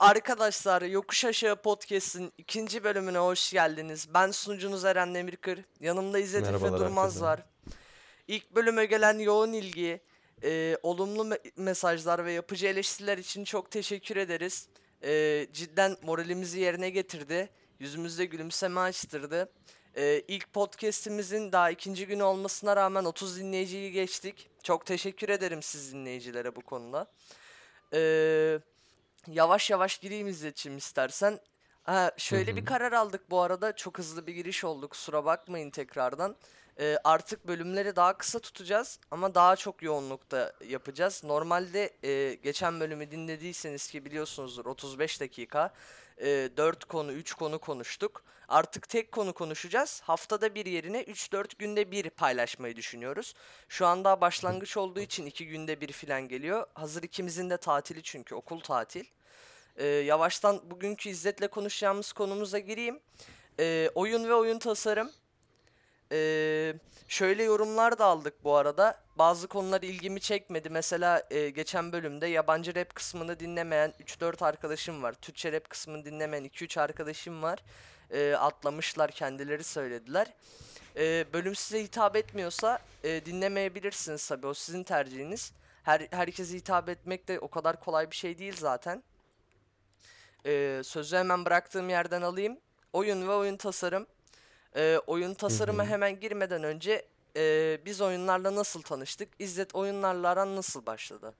Arkadaşlar Yokuş Aşağı Podcast'in ikinci bölümüne hoş geldiniz. Ben sunucunuz Eren Demirkır. Yanımda İzzet Efe Durmaz herkese. var. İlk bölüme gelen yoğun ilgi, e, olumlu me- mesajlar ve yapıcı eleştiriler için çok teşekkür ederiz. E, cidden moralimizi yerine getirdi. Yüzümüzde gülümseme açtırdı. E, ilk podcast'imizin daha ikinci günü olmasına rağmen 30 dinleyiciyi geçtik. Çok teşekkür ederim siz dinleyicilere bu konuda. Eee yavaş yavaş gireyim İzzet'ciğim istersen. Ha, şöyle bir karar aldık bu arada. Çok hızlı bir giriş oldu. Kusura bakmayın tekrardan. Ee, artık bölümleri daha kısa tutacağız ama daha çok yoğunlukta yapacağız. Normalde e, geçen bölümü dinlediyseniz ki biliyorsunuzdur 35 dakika. E, 4 konu 3 konu konuştuk. Artık tek konu konuşacağız. Haftada bir yerine 3-4 günde bir paylaşmayı düşünüyoruz. Şu anda başlangıç olduğu için 2 günde bir filan geliyor. Hazır ikimizin de tatili çünkü okul tatil. Ee, yavaştan bugünkü İzzet'le konuşacağımız konumuza gireyim. Ee, oyun ve oyun tasarım. Ee, şöyle yorumlar da aldık bu arada. Bazı konular ilgimi çekmedi. Mesela e, geçen bölümde yabancı rap kısmını dinlemeyen 3-4 arkadaşım var. Türkçe rap kısmını dinlemeyen 2-3 arkadaşım var. Ee, atlamışlar kendileri söylediler. Ee, bölüm size hitap etmiyorsa e, dinlemeyebilirsiniz tabii. O sizin tercihiniz. Her, herkese hitap etmek de o kadar kolay bir şey değil zaten. Ee, sözü hemen bıraktığım yerden alayım. Oyun ve oyun tasarım. Ee, oyun tasarıma hemen girmeden önce e, biz oyunlarla nasıl tanıştık? İzzet oyunlarla aran nasıl başladı?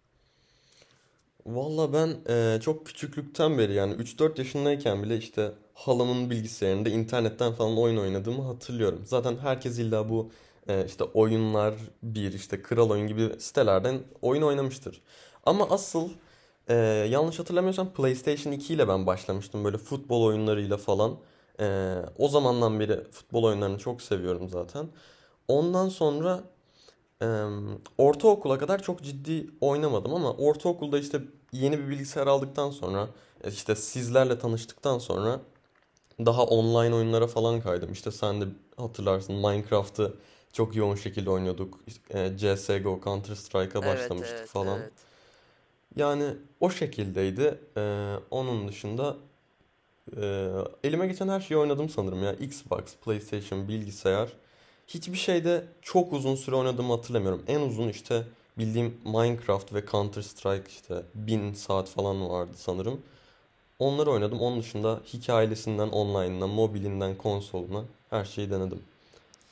Valla ben eee, çok küçüklükten beri yani 3-4 yaşındayken bile işte halamın bilgisayarında internetten falan oyun oynadığımı hatırlıyorum. Zaten herkes illa bu eee, işte oyunlar bir işte kral oyun gibi sitelerden oyun oynamıştır. Ama asıl eee, yanlış hatırlamıyorsam PlayStation 2 ile ben başlamıştım böyle futbol oyunlarıyla falan. Eee, o zamandan beri futbol oyunlarını çok seviyorum zaten. Ondan sonra Eee, ortaokula kadar çok ciddi oynamadım ama ortaokulda işte yeni bir bilgisayar aldıktan sonra e, işte sizlerle tanıştıktan sonra daha online oyunlara falan kaydım. İşte sen de hatırlarsın Minecraft'ı çok yoğun şekilde oynuyorduk. E, CSGO, Counter Strike'a Evet, başlamıştık evet, falan. evet. Yani o şekildeydi. Eee, onun dışında eee, elime geçen her şeyi oynadım sanırım ya. Xbox, PlayStation, bilgisayar. Hiçbir şeyde çok uzun süre oynadığımı hatırlamıyorum. En uzun işte bildiğim Minecraft ve Counter Strike işte 1000 saat falan vardı sanırım. Onları oynadım. Onun dışında hikayelisinden, online'ından, mobilinden, konsoluna her şeyi denedim.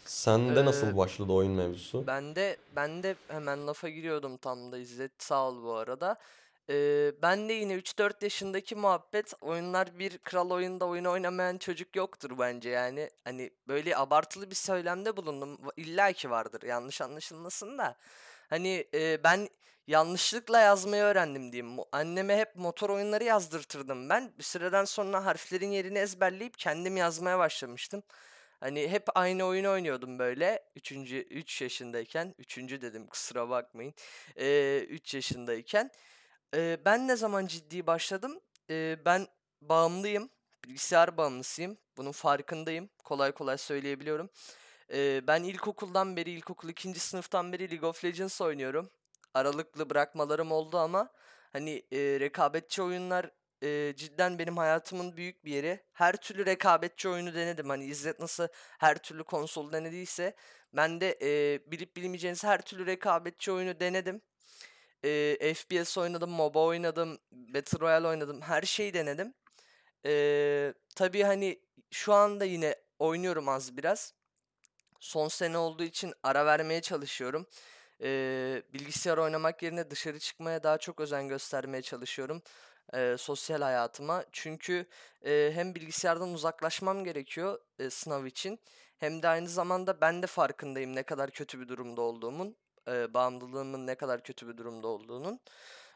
Sende Ee, nasıl başladı oyun mevzusu? Ben de ben de hemen lafa giriyordum tam da İzzet sağ ol bu arada. Ee, ben de yine 3-4 yaşındaki muhabbet oyunlar bir kral oyunda oyun oynamayan çocuk yoktur bence yani. Hani böyle abartılı bir söylemde bulundum. Va- İlla ki vardır yanlış anlaşılmasın da. Hani e, ben yanlışlıkla yazmayı öğrendim diyeyim. Anneme hep motor oyunları yazdırtırdım ben. Bir süreden sonra harflerin yerini ezberleyip kendim yazmaya başlamıştım. Hani hep aynı oyunu oynuyordum böyle. Üçüncü, 3 yaşındayken. Üçüncü dedim kusura bakmayın. Ee, 3 yaşındayken. Ee, ben ne zaman ciddi başladım? Ee, ben bağımlıyım. Bilgisayar bağımlısıyım. Bunun farkındayım. Kolay kolay söyleyebiliyorum. Ee, ben ilkokuldan beri, ilkokul ikinci sınıftan beri League of Legends oynuyorum. Aralıklı bırakmalarım oldu ama hani e, rekabetçi oyunlar e, cidden benim hayatımın büyük bir yeri. Her türlü rekabetçi oyunu denedim. Hani İzzet nasıl her türlü konsol denediyse ben de e, bilip bilmeyeceğiniz her türlü rekabetçi oyunu denedim. E, FPS oynadım, MOBA oynadım, Battle Royale oynadım. Her şeyi denedim. E, tabii hani şu anda yine oynuyorum az biraz. Son sene olduğu için ara vermeye çalışıyorum. Eee, bilgisayar oynamak yerine dışarı çıkmaya daha çok özen göstermeye çalışıyorum. eee, sosyal hayatıma. Çünkü eee, hem bilgisayardan uzaklaşmam gerekiyor eee, sınav için. Hem de aynı zamanda ben de farkındayım ne kadar kötü bir durumda olduğumun. Eee, bağımlılığımın ne kadar kötü bir durumda olduğunun.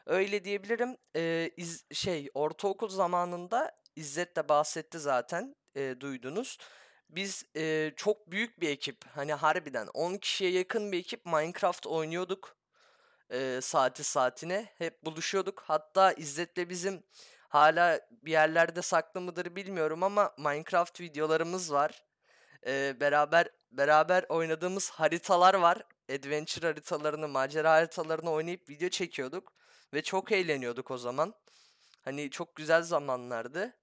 Öyle diyebilirim. Eee, iz- şey ortaokul zamanında İzzet de bahsetti zaten eee, duydunuz. Biz eee, çok büyük bir ekip. Hani harbiden 10 kişiye yakın bir ekip Minecraft oynuyorduk. eee, saati saatine. Hep buluşuyorduk. Hatta İzzet'le bizim hala bir yerlerde saklı mıdır bilmiyorum ama Minecraft videolarımız var. Eee, beraber beraber oynadığımız haritalar var. Adventure haritalarını, macera haritalarını oynayıp video çekiyorduk ve çok eğleniyorduk o zaman. Hani çok güzel zamanlardı.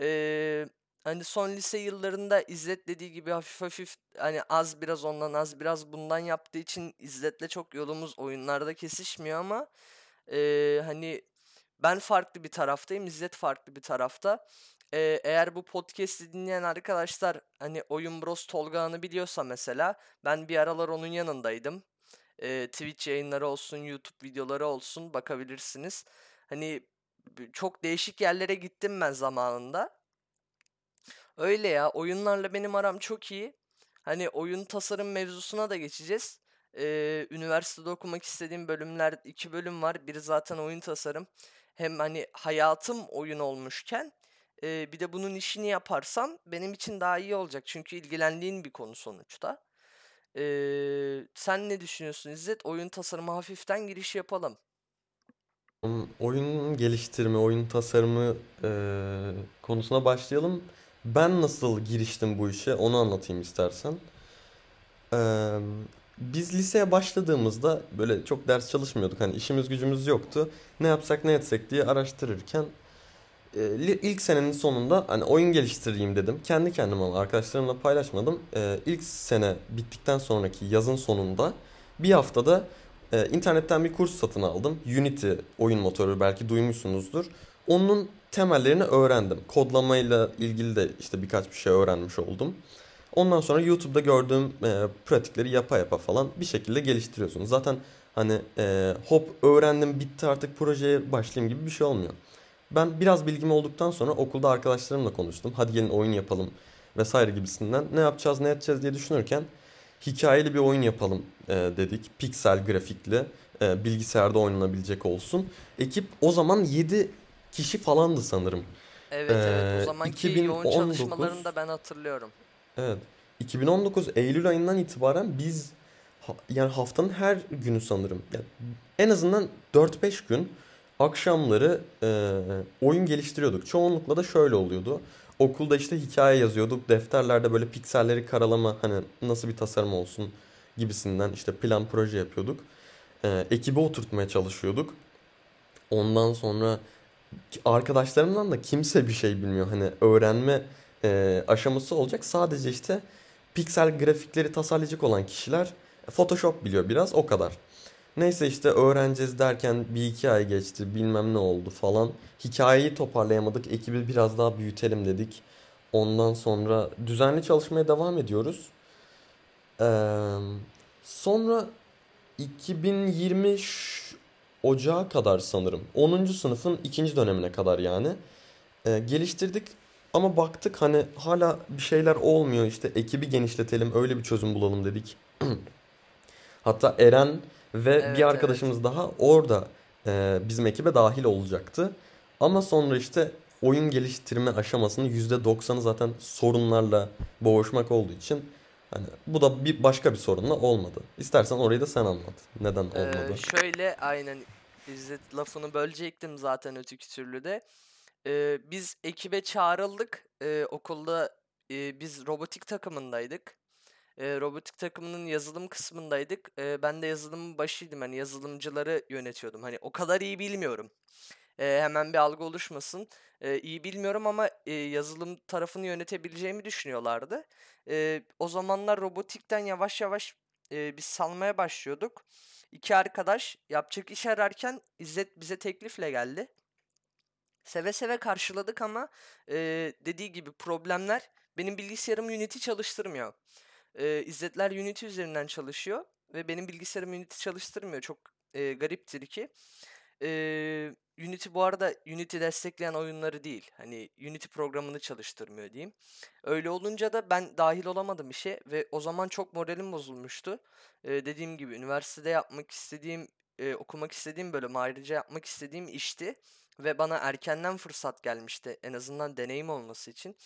Ee, hani son lise yıllarında İzzet dediği gibi hafif hafif hani az biraz ondan az biraz bundan yaptığı için İzzet'le çok yolumuz oyunlarda kesişmiyor ama ee, hani ben farklı bir taraftayım, İzzet farklı bir tarafta. Ee, eğer bu podcast'i dinleyen arkadaşlar hani Oyun Bros Tolga'nı biliyorsa mesela ben bir aralar onun yanındaydım. Ee, Twitch yayınları olsun, YouTube videoları olsun bakabilirsiniz. Hani çok değişik yerlere gittim ben zamanında. Öyle ya oyunlarla benim aram çok iyi. Hani oyun tasarım mevzusuna da geçeceğiz. Ee, üniversitede okumak istediğim bölümler iki bölüm var. Biri zaten oyun tasarım. Hem hani hayatım oyun olmuşken e, bir de bunun işini yaparsam benim için daha iyi olacak. Çünkü ilgilendiğin bir konu sonuçta. Ee, sen ne düşünüyorsun İzzet? Oyun tasarımı hafiften giriş yapalım. Oyun geliştirme, oyun tasarımı e, konusuna başlayalım. Ben nasıl giriştim bu işe onu anlatayım istersen. E, biz liseye başladığımızda böyle çok ders çalışmıyorduk. Hani işimiz gücümüz yoktu. Ne yapsak ne etsek diye araştırırken e, ilk senenin sonunda hani oyun geliştireyim dedim. Kendi kendime ama arkadaşlarımla paylaşmadım. E, ilk sene bittikten sonraki yazın sonunda bir haftada e, internetten bir kurs satın aldım. Unity oyun motoru belki duymuşsunuzdur. Onun temellerini öğrendim. Kodlamayla ilgili de işte birkaç bir şey öğrenmiş oldum. Ondan sonra YouTube'da gördüğüm e, pratikleri yapa yapa falan bir şekilde geliştiriyorsunuz. Zaten hani e, hop öğrendim bitti artık projeye başlayayım gibi bir şey olmuyor. Ben biraz bilgim olduktan sonra okulda arkadaşlarımla konuştum. Hadi gelin oyun yapalım vesaire gibisinden. Ne yapacağız ne edeceğiz diye düşünürken hikayeli bir oyun yapalım e, dedik. Piksel grafikli e, bilgisayarda oynanabilecek olsun. Ekip o zaman 7 kişi falandı sanırım. Evet evet o E, zamanki yoğun 2019 çalışmalarını da ben hatırlıyorum. Evet. 2019 Eylül ayından itibaren biz yani haftanın her günü sanırım yani en azından 4-5 gün akşamları e, oyun geliştiriyorduk. Çoğunlukla da şöyle oluyordu. Okulda işte hikaye yazıyorduk. Defterlerde böyle pikselleri karalama hani nasıl bir tasarım olsun gibisinden işte plan proje yapıyorduk. E, ekibi oturtmaya çalışıyorduk. Ondan sonra arkadaşlarımdan da kimse bir şey bilmiyor. Hani öğrenme e, aşaması olacak. Sadece işte piksel grafikleri tasarlayacak olan kişiler Photoshop biliyor biraz o kadar. Neyse işte öğreneceğiz derken bir iki ay geçti bilmem ne oldu falan. Hikayeyi toparlayamadık. Ekibi biraz daha büyütelim dedik. Ondan sonra düzenli çalışmaya devam ediyoruz. Ee, sonra 2020 ş- Ocağı kadar sanırım. 10. sınıfın ikinci dönemine kadar yani. Ee, geliştirdik ama baktık hani hala bir şeyler olmuyor. İşte ekibi genişletelim öyle bir çözüm bulalım dedik. Hatta Eren ve bir Evet evet. arkadaşımız daha orada e, bizim ekibe dahil olacaktı. Ama sonra işte oyun geliştirme aşamasının %90'ı zaten sorunlarla boğuşmak olduğu için hani bu da bir başka bir sorunla olmadı. İstersen orayı da sen anlat. Neden Ee, olmadı? şöyle aynen İzzet lafını bölecektim zaten öteki türlü de. Ee, biz ekibe çağrıldık. Ee, okulda e, biz robotik takımındaydık. Ee, robotik takımının yazılım kısmındaydık. Ee, ben de yazılımın başıydım. Hani yazılımcıları yönetiyordum. Hani o kadar iyi bilmiyorum. Ee, hemen bir algı oluşmasın. Ee, iyi bilmiyorum ama e, yazılım tarafını yönetebileceğimi düşünüyorlardı. Ee, o zamanlar robotikten yavaş yavaş e, biz salmaya başlıyorduk. İki arkadaş yapacak iş ararken İzzet bize teklifle geldi. Seve seve karşıladık ama e, dediği gibi problemler benim bilgisayarım Unity çalıştırmıyor. E, İzzetler Unity üzerinden çalışıyor ve benim bilgisayarım Unity çalıştırmıyor. Çok e, gariptir ki. E, Unity bu arada Unity destekleyen oyunları değil. Hani Unity programını çalıştırmıyor diyeyim. Öyle olunca da ben dahil olamadım işe ve o zaman çok moralim bozulmuştu. E, dediğim gibi üniversitede yapmak istediğim, e, okumak istediğim bölüm ayrıca yapmak istediğim işti. Ve bana erkenden fırsat gelmişti en azından deneyim olması için.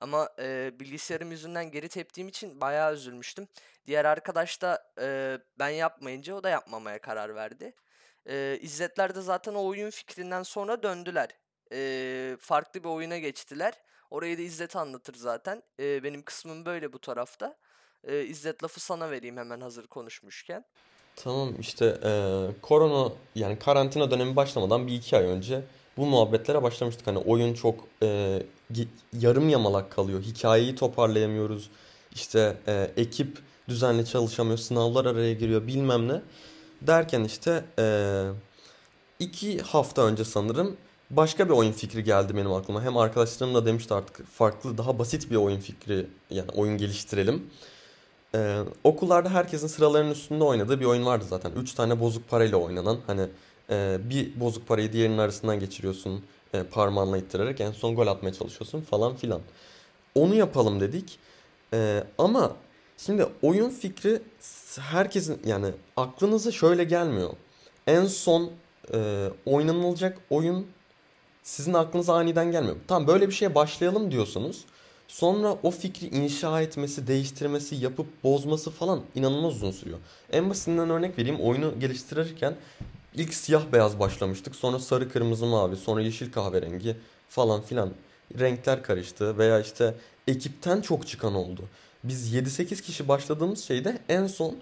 Ama e, bilgisayarım yüzünden geri teptiğim için bayağı üzülmüştüm. Diğer arkadaş da e, ben yapmayınca o da yapmamaya karar verdi. E, İzzetler de zaten o oyun fikrinden sonra döndüler. E, farklı bir oyuna geçtiler. Orayı da İzzet anlatır zaten. E, benim kısmım böyle bu tarafta. E, İzzet lafı sana vereyim hemen hazır konuşmuşken. Tamam işte e, korona yani karantina dönemi başlamadan bir iki ay önce bu muhabbetlere başlamıştık. Hani oyun çok e, yarım yamalak kalıyor. Hikayeyi toparlayamıyoruz. İşte e, ekip düzenli çalışamıyor. Sınavlar araya giriyor bilmem ne. Derken işte e, iki hafta önce sanırım başka bir oyun fikri geldi benim aklıma. Hem arkadaşlarım da demişti artık farklı daha basit bir oyun fikri yani oyun geliştirelim. Ee, okullarda herkesin sıralarının üstünde oynadığı bir oyun vardı zaten. Üç tane bozuk parayla oynanan hani e, bir bozuk parayı diğerinin arasından geçiriyorsun e, parmağınla ittirerek en son gol atmaya çalışıyorsun falan filan. Onu yapalım dedik. E, ama şimdi oyun fikri herkesin yani aklınıza şöyle gelmiyor. En son e, oynanılacak oyun sizin aklınıza aniden gelmiyor. Tamam böyle bir şeye başlayalım diyorsunuz. Sonra o fikri inşa etmesi, değiştirmesi, yapıp bozması falan inanılmaz uzun sürüyor. En basitinden örnek vereyim. Oyunu geliştirirken ilk siyah beyaz başlamıştık. Sonra sarı, kırmızı, mavi, sonra yeşil kahverengi falan filan. Renkler karıştı veya işte ekipten çok çıkan oldu. Biz 7-8 kişi başladığımız şeyde en son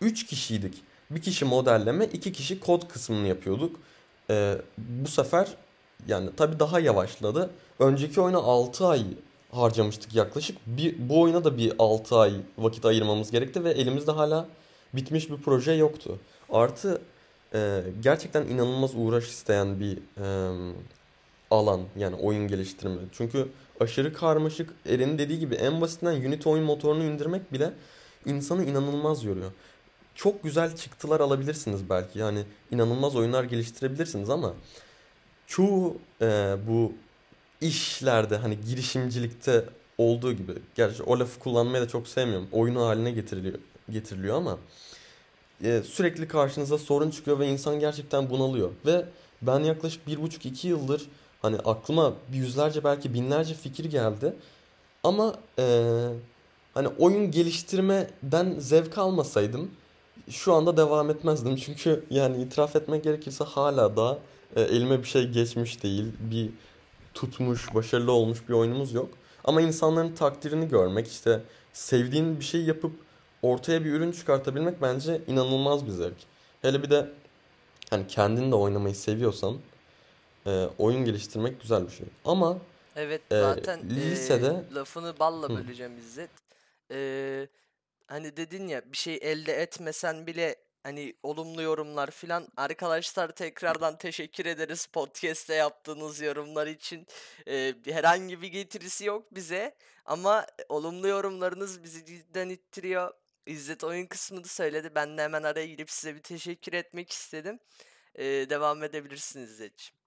3 kişiydik. Bir kişi modelleme, iki kişi kod kısmını yapıyorduk. Ee, bu sefer yani tabi daha yavaşladı. Önceki oyuna 6 ay harcamıştık yaklaşık. Bir, bu oyuna da bir 6 ay vakit ayırmamız gerekti ve elimizde hala bitmiş bir proje yoktu. Artı e, gerçekten inanılmaz uğraş isteyen bir e, alan yani oyun geliştirme. Çünkü aşırı karmaşık. Eren'in dediği gibi en basitinden Unity oyun motorunu indirmek bile insanı inanılmaz yoruyor. Çok güzel çıktılar alabilirsiniz belki. Yani inanılmaz oyunlar geliştirebilirsiniz ama çoğu e, bu işlerde hani girişimcilikte olduğu gibi gerçi o lafı kullanmayı da çok sevmiyorum. Oyunu haline getiriliyor getiriliyor ama e, sürekli karşınıza sorun çıkıyor ve insan gerçekten bunalıyor. Ve ben yaklaşık bir buçuk iki yıldır hani aklıma yüzlerce belki binlerce fikir geldi. Ama e, hani oyun geliştirmeden zevk almasaydım şu anda devam etmezdim. Çünkü yani itiraf etmek gerekirse hala da e, elime bir şey geçmiş değil. Bir tutmuş, başarılı olmuş bir oyunumuz yok. Ama insanların takdirini görmek, işte sevdiğin bir şey yapıp ortaya bir ürün çıkartabilmek bence inanılmaz bir zevk. Hele bir de hani kendin de oynamayı seviyorsan e, oyun geliştirmek güzel bir şey. Ama Evet e, zaten lisede e, lafını balla böleceğim İzzet. E, hani dedin ya bir şey elde etmesen bile hani olumlu yorumlar filan. Arkadaşlar tekrardan teşekkür ederiz podcast'te yaptığınız yorumlar için. Ee, herhangi bir getirisi yok bize ama olumlu yorumlarınız bizi cidden ittiriyor. İzzet oyun kısmını söyledi. Ben de hemen araya girip size bir teşekkür etmek istedim. Ee, devam edebilirsiniz İzzet'ciğim.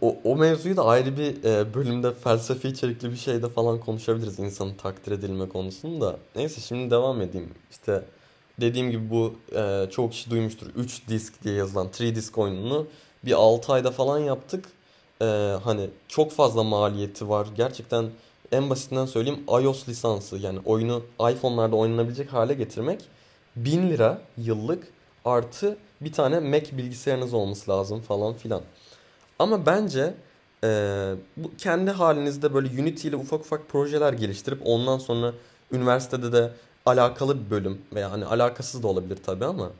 O, o mevzuyu da ayrı bir e, bölümde felsefi içerikli bir şeyde falan konuşabiliriz insanın takdir edilme konusunda. Neyse şimdi devam edeyim. İşte dediğim gibi bu e, çoğu kişi duymuştur. 3 disk diye yazılan 3 disk oyununu bir 6 ayda falan yaptık. E, hani çok fazla maliyeti var. Gerçekten en basitinden söyleyeyim iOS lisansı yani oyunu iPhone'larda oynanabilecek hale getirmek 1000 lira yıllık artı bir tane Mac bilgisayarınız olması lazım falan filan. Ama bence e, bu kendi halinizde böyle Unity ile ufak ufak projeler geliştirip ondan sonra üniversitede de alakalı bir bölüm veya hani alakasız da olabilir tabii ama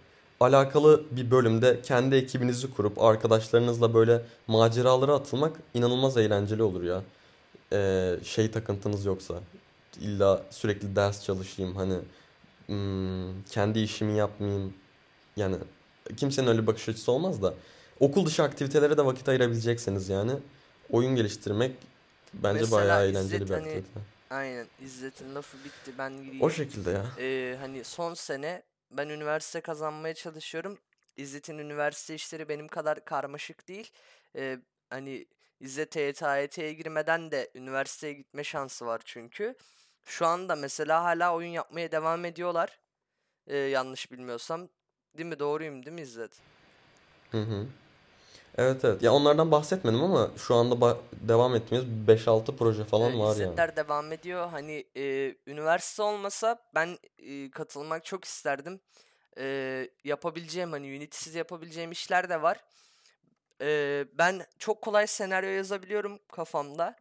alakalı bir bölümde kendi ekibinizi kurup arkadaşlarınızla böyle maceralara atılmak inanılmaz eğlenceli olur ya. Ee, şey takıntınız yoksa illa sürekli ders çalışayım hani hmm, kendi işimi yapmayayım yani kimsenin öyle bakış açısı olmaz da okul dışı aktivitelere de vakit ayırabileceksiniz yani oyun geliştirmek bence Mesela bayağı eğlenceli bir hani aktivite. Aynen İzzet'in lafı bitti ben gireyim. O şekilde ya. Ee, hani son sene ben üniversite kazanmaya çalışıyorum. İzzet'in üniversite işleri benim kadar karmaşık değil. Ee, hani İzzet TYT, AYT'ye girmeden de üniversiteye gitme şansı var çünkü. Şu anda mesela hala oyun yapmaya devam ediyorlar. Ee, yanlış bilmiyorsam. Değil mi? Doğruyum değil mi İzzet? Hı hı. Evet evet. Ya onlardan bahsetmedim ama şu anda ba- devam ettiğimiz 5-6 proje falan Ee, var yani. İzzetler devam ediyor. Hani e, üniversite olmasa ben e, katılmak çok isterdim. E, yapabileceğim hani Unity'siz yapabileceğim işler de var. E, ben çok kolay senaryo yazabiliyorum kafamda.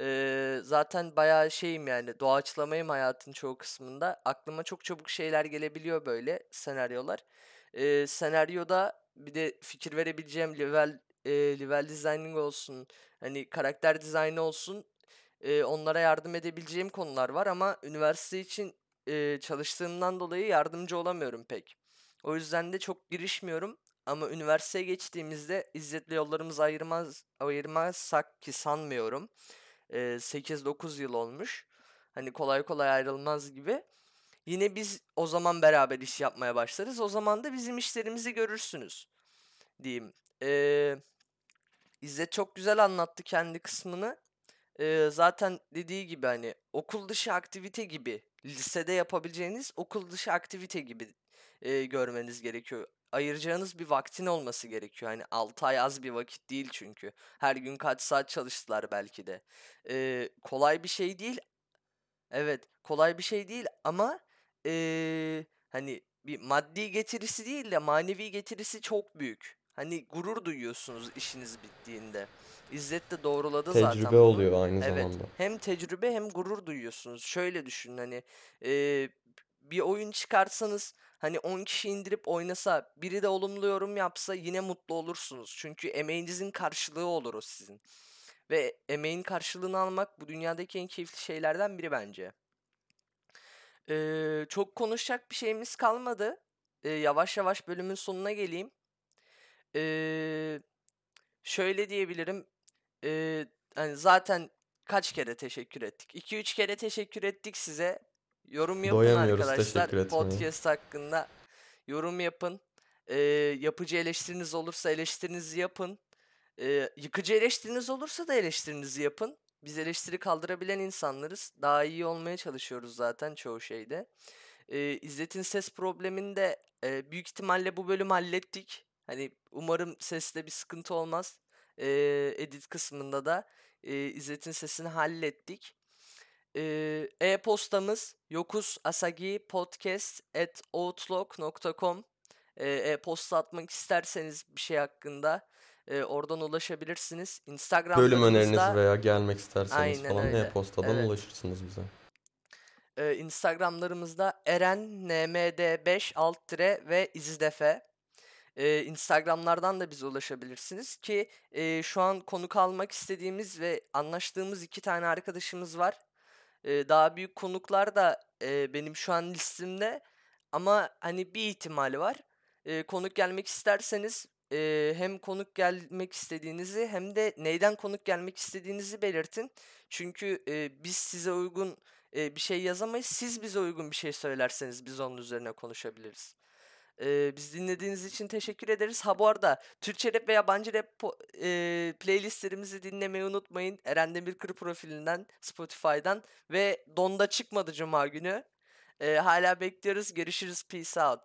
E, zaten bayağı şeyim yani doğaçlamayım hayatın çoğu kısmında. Aklıma çok çabuk şeyler gelebiliyor böyle senaryolar. E, senaryoda bir de fikir verebileceğim level eee, level designing olsun, hani karakter dizaynı olsun, eee, onlara yardım edebileceğim konular var ama üniversite için, eee, çalıştığımdan dolayı yardımcı olamıyorum pek. O yüzden de çok girişmiyorum ama üniversiteye geçtiğimizde İzzet'le yollarımız ayırmaz ayırmazsak ki sanmıyorum. Eee, 8-9 yıl olmuş. Hani kolay kolay ayrılmaz gibi. Yine biz o zaman beraber iş yapmaya başlarız. O zaman da bizim işlerimizi görürsünüz diyeyim. Eee, İzzet çok güzel anlattı kendi kısmını. Eee, zaten dediği gibi hani okul dışı aktivite gibi lisede yapabileceğiniz okul dışı aktivite gibi eee, görmeniz gerekiyor. Ayıracağınız bir vaktin olması gerekiyor. Hani 6 ay az bir vakit değil çünkü. Her gün kaç saat çalıştılar belki de. Eee, kolay bir şey değil. Evet, kolay bir şey değil ama eee, hani bir maddi getirisi değil de manevi getirisi çok büyük. Hani gurur duyuyorsunuz işiniz bittiğinde. İzzet de doğruladı Tecrübe zaten bunu. oluyor aynı Evet, zamanda. hem tecrübe hem gurur duyuyorsunuz. Şöyle düşünün hani eee, bir oyun çıkarsanız hani 10 kişi indirip oynasa biri de olumlu yorum yapsa yine mutlu olursunuz. Çünkü emeğinizin karşılığı olur o sizin. Ve emeğin karşılığını almak bu dünyadaki en keyifli şeylerden biri bence. Eee, çok konuşacak bir şeyimiz kalmadı. Eee, yavaş yavaş bölümün sonuna geleyim. Eee, şöyle diyebilirim. Eee, hani zaten kaç kere teşekkür ettik? 2-3 kere teşekkür ettik size. Yorum yapın Doyamıyoruz arkadaşlar. etmeye. Podcast hakkında yorum yapın. Eee, yapıcı eleştiriniz olursa eleştirinizi yapın. Eee, yıkıcı eleştiriniz olursa da eleştirinizi yapın. Biz eleştiri kaldırabilen insanlarız. Daha iyi olmaya çalışıyoruz zaten çoğu şeyde. Eee, İzzet'in ses problemini de eee, büyük ihtimalle bu bölüm hallettik. Hani umarım seste bir sıkıntı olmaz. Eee, edit kısmında da eee, İzzet'in sesini hallettik. E-postamız yokusasagipodcast@outlook.com. E-posta atmak isterseniz bir şey hakkında eee, oradan ulaşabilirsiniz. Bölüm öneriniz veya gelmek isterseniz aynen falan öyle. e-postadan Evet. ulaşırsınız bize. Eee, Instagramlarımızda erennmd5 alt tire ve izdefe. Eee, Instagramlardan da bize ulaşabilirsiniz ki eee, şu an konuk almak istediğimiz ve anlaştığımız iki tane arkadaşımız var. Eee, daha büyük konuklar da eee, benim şu an listemde ama hani bir ihtimali var. Eee, konuk gelmek isterseniz eee, hem konuk gelmek istediğinizi hem de neyden konuk gelmek istediğinizi belirtin. Çünkü eee, biz size uygun eee, bir şey yazamayız. Siz bize uygun bir şey söylerseniz biz onun üzerine konuşabiliriz. Eee, biz dinlediğiniz için teşekkür ederiz. Ha bu arada Türkçe rap ve yabancı rap eee, playlistlerimizi dinlemeyi unutmayın. Eren Demirkır profilinden, Spotify'dan ve Donda çıkmadı Cuma günü. Eee, hala bekliyoruz. Görüşürüz. Peace out.